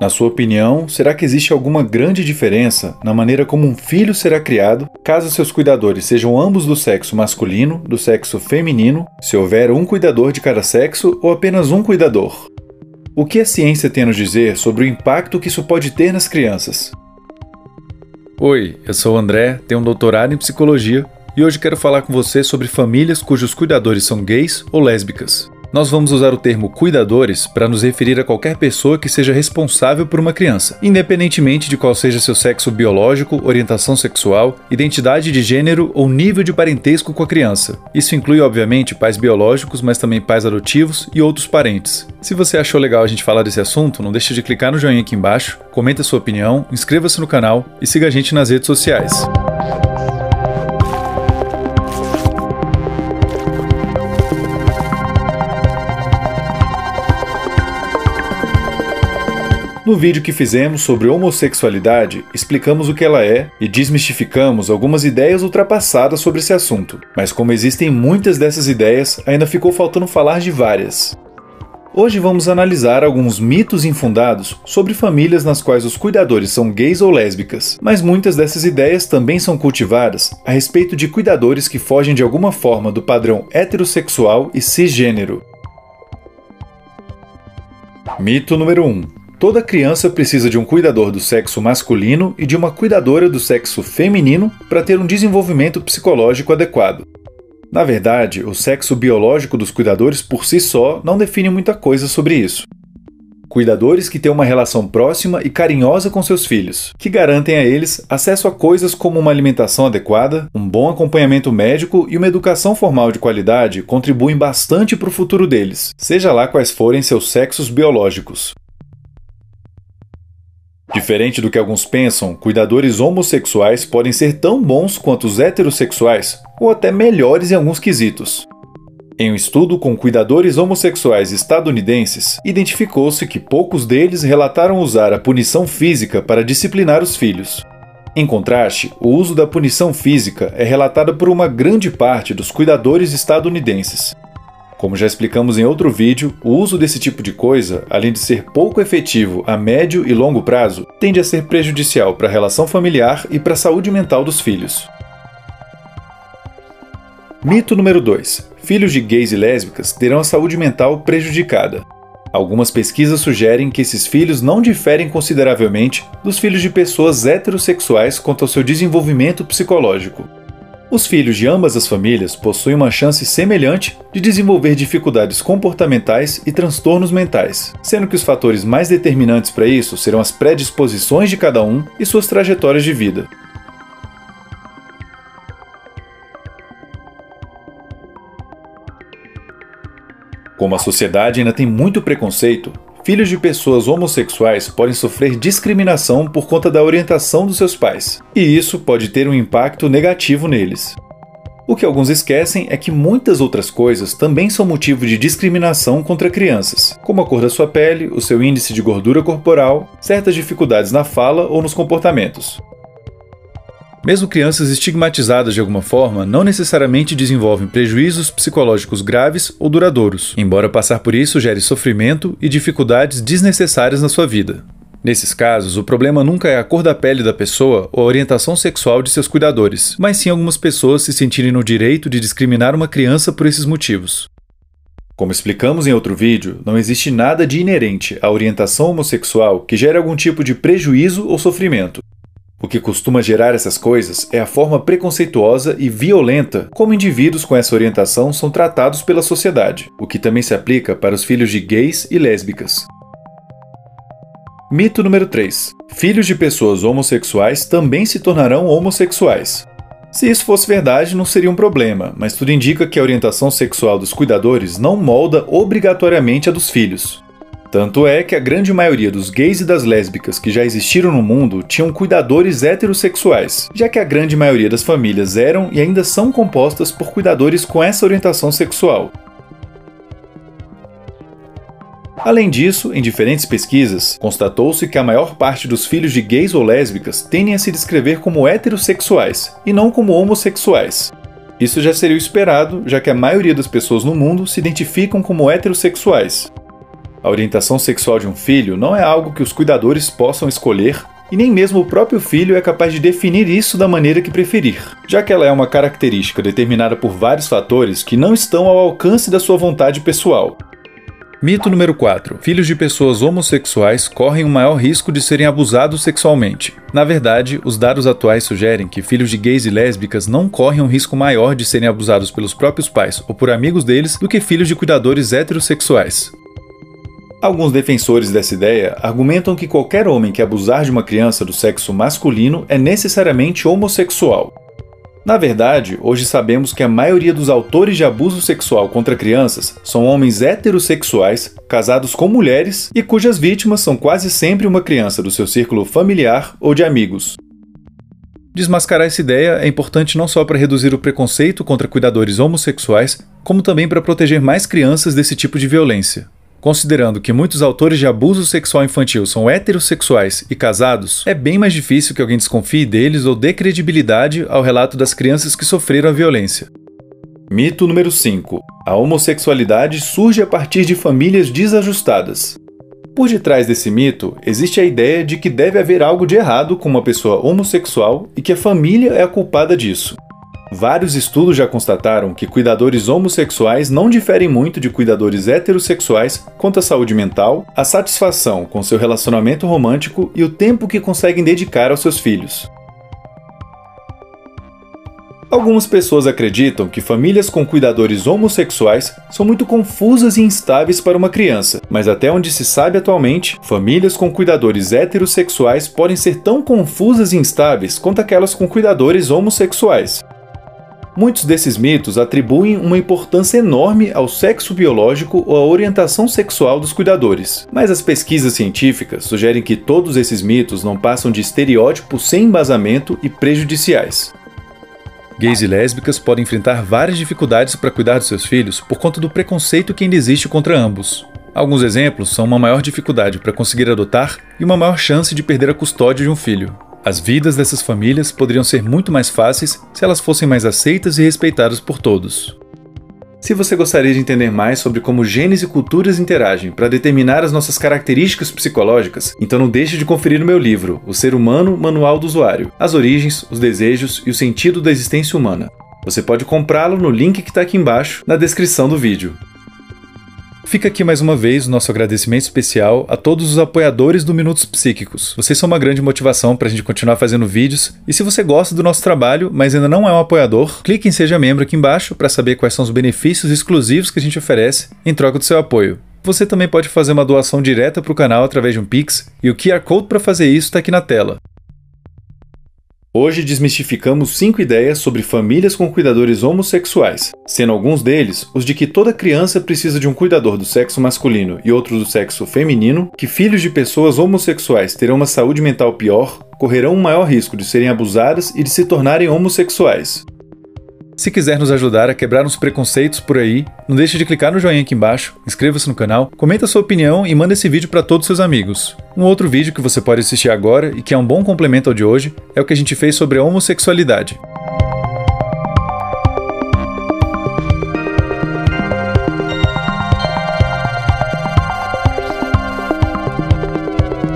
Na sua opinião, será que existe alguma grande diferença na maneira como um filho será criado, caso seus cuidadores sejam ambos do sexo masculino, do sexo feminino, se houver um cuidador de cada sexo ou apenas um cuidador? O que a ciência tem a nos dizer sobre o impacto que isso pode ter nas crianças? Oi, eu sou o André, tenho um doutorado em psicologia e hoje quero falar com você sobre famílias cujos cuidadores são gays ou lésbicas. Nós vamos usar o termo cuidadores para nos referir a qualquer pessoa que seja responsável por uma criança, independentemente de qual seja seu sexo biológico, orientação sexual, identidade de gênero ou nível de parentesco com a criança. Isso inclui, obviamente, pais biológicos, mas também pais adotivos e outros parentes. Se você achou legal a gente falar desse assunto, não deixe de clicar no joinha aqui embaixo, comenta sua opinião, inscreva-se no canal e siga a gente nas redes sociais. No vídeo que fizemos sobre homossexualidade, explicamos o que ela é e desmistificamos algumas ideias ultrapassadas sobre esse assunto. Mas como existem muitas dessas ideias, ainda ficou faltando falar de várias. Hoje vamos analisar alguns mitos infundados sobre famílias nas quais os cuidadores são gays ou lésbicas, mas muitas dessas ideias também são cultivadas a respeito de cuidadores que fogem de alguma forma do padrão heterossexual e cisgênero. Mito número 1 Toda criança precisa de um cuidador do sexo masculino e de uma cuidadora do sexo feminino para ter um desenvolvimento psicológico adequado. Na verdade, o sexo biológico dos cuidadores por si só não define muita coisa sobre isso. Cuidadores que têm uma relação próxima e carinhosa com seus filhos, que garantem a eles acesso a coisas como uma alimentação adequada, um bom acompanhamento médico e uma educação formal de qualidade contribuem bastante para o futuro deles, seja lá quais forem seus sexos biológicos. Diferente do que alguns pensam, cuidadores homossexuais podem ser tão bons quanto os heterossexuais, ou até melhores em alguns quesitos. Em um estudo com cuidadores homossexuais estadunidenses, identificou-se que poucos deles relataram usar a punição física para disciplinar os filhos. Em contraste, o uso da punição física é relatado por uma grande parte dos cuidadores estadunidenses, como já explicamos em outro vídeo, o uso desse tipo de coisa, além de ser pouco efetivo a médio e longo prazo, tende a ser prejudicial para a relação familiar e para a saúde mental dos filhos. Mito número 2: Filhos de gays e lésbicas terão a saúde mental prejudicada. Algumas pesquisas sugerem que esses filhos não diferem consideravelmente dos filhos de pessoas heterossexuais quanto ao seu desenvolvimento psicológico. Os filhos de ambas as famílias possuem uma chance semelhante de desenvolver dificuldades comportamentais e transtornos mentais, sendo que os fatores mais determinantes para isso serão as predisposições de cada um e suas trajetórias de vida. Como a sociedade ainda tem muito preconceito, filhos de pessoas homossexuais podem sofrer discriminação por conta da orientação dos seus pais, e isso pode ter um impacto negativo neles. O que alguns esquecem é que muitas outras coisas também são motivo de discriminação contra crianças, como a cor da sua pele, o seu índice de gordura corporal, certas dificuldades na fala ou nos comportamentos. Mesmo crianças estigmatizadas de alguma forma não necessariamente desenvolvem prejuízos psicológicos graves ou duradouros, embora passar por isso gere sofrimento e dificuldades desnecessárias na sua vida. Nesses casos, o problema nunca é a cor da pele da pessoa ou a orientação sexual de seus cuidadores, mas sim algumas pessoas se sentirem no direito de discriminar uma criança por esses motivos. Como explicamos em outro vídeo, não existe nada de inerente à orientação homossexual que gere algum tipo de prejuízo ou sofrimento, o que costuma gerar essas coisas é a forma preconceituosa e violenta como indivíduos com essa orientação são tratados pela sociedade, o que também se aplica para os filhos de gays e lésbicas. Mito número 3: Filhos de pessoas homossexuais também se tornarão homossexuais. Se isso fosse verdade, não seria um problema, mas tudo indica que a orientação sexual dos cuidadores não molda obrigatoriamente a dos filhos. Tanto é que a grande maioria dos gays e das lésbicas que já existiram no mundo tinham cuidadores heterossexuais, já que a grande maioria das famílias eram e ainda são compostas por cuidadores com essa orientação sexual. Além disso, em diferentes pesquisas, constatou-se que a maior parte dos filhos de gays ou lésbicas tendem a se descrever como heterossexuais e não como homossexuais. Isso já seria o esperado, já que a maioria das pessoas no mundo se identificam como heterossexuais, A orientação sexual de um filho não é algo que os cuidadores possam escolher e nem mesmo o próprio filho é capaz de definir isso da maneira que preferir, já que ela é uma característica determinada por vários fatores que não estão ao alcance da sua vontade pessoal. Mito número 4. Filhos de pessoas homossexuais correm um maior risco de serem abusados sexualmente. Na verdade, os dados atuais sugerem que filhos de gays e lésbicas não correm um risco maior de serem abusados pelos próprios pais ou por amigos deles do que filhos de cuidadores heterossexuais. Alguns defensores dessa ideia argumentam que qualquer homem que abusar de uma criança do sexo masculino é necessariamente homossexual. Na verdade, hoje sabemos que a maioria dos autores de abuso sexual contra crianças são homens heterossexuais, casados com mulheres e cujas vítimas são quase sempre uma criança do seu círculo familiar ou de amigos. Desmascarar essa ideia é importante não só para reduzir o preconceito contra cuidadores homossexuais, como também para proteger mais crianças desse tipo de violência. Considerando que muitos autores de abuso sexual infantil são heterossexuais e casados, é bem mais difícil que alguém desconfie deles ou dê credibilidade ao relato das crianças que sofreram a violência. Mito número 5. A homossexualidade surge a partir de famílias desajustadas. Por detrás desse mito, existe a ideia de que deve haver algo de errado com uma pessoa homossexual e que a família é a culpada disso. Vários estudos já constataram que cuidadores homossexuais não diferem muito de cuidadores heterossexuais quanto à saúde mental, a satisfação com seu relacionamento romântico e o tempo que conseguem dedicar aos seus filhos. Algumas pessoas acreditam que famílias com cuidadores homossexuais são muito confusas e instáveis para uma criança, mas até onde se sabe atualmente, famílias com cuidadores heterossexuais podem ser tão confusas e instáveis quanto aquelas com cuidadores homossexuais. Muitos desses mitos atribuem uma importância enorme ao sexo biológico ou à orientação sexual dos cuidadores, mas as pesquisas científicas sugerem que todos esses mitos não passam de estereótipos sem embasamento e prejudiciais. Gays e lésbicas podem enfrentar várias dificuldades para cuidar dos seus filhos por conta do preconceito que ainda existe contra ambos. Alguns exemplos são uma maior dificuldade para conseguir adotar e uma maior chance de perder a custódia de um filho. As vidas dessas famílias poderiam ser muito mais fáceis se elas fossem mais aceitas e respeitadas por todos. Se você gostaria de entender mais sobre como genes e culturas interagem para determinar as nossas características psicológicas, então não deixe de conferir o meu livro, O Ser Humano Manual do Usuário: As Origens, os Desejos e o Sentido da Existência Humana. Você pode comprá-lo no link que está aqui embaixo na descrição do vídeo. Fica aqui mais uma vez o nosso agradecimento especial a todos os apoiadores do Minutos Psíquicos. Vocês são uma grande motivação para a gente continuar fazendo vídeos. E se você gosta do nosso trabalho, mas ainda não é um apoiador, clique em Seja Membro aqui embaixo para saber quais são os benefícios exclusivos que a gente oferece em troca do seu apoio. Você também pode fazer uma doação direta para o canal através de um Pix, e o QR Code para fazer isso está aqui na tela. Hoje desmistificamos cinco ideias sobre famílias com cuidadores homossexuais, sendo alguns deles os de que toda criança precisa de um cuidador do sexo masculino e outro do sexo feminino, que filhos de pessoas homossexuais terão uma saúde mental pior, correrão um maior risco de serem abusadas e de se tornarem homossexuais. Se quiser nos ajudar a quebrar uns preconceitos por aí, não deixe de clicar no joinha aqui embaixo, inscreva-se no canal, comenta sua opinião e manda esse vídeo para todos seus amigos. Um outro vídeo que você pode assistir agora e que é um bom complemento ao de hoje é o que a gente fez sobre a homossexualidade.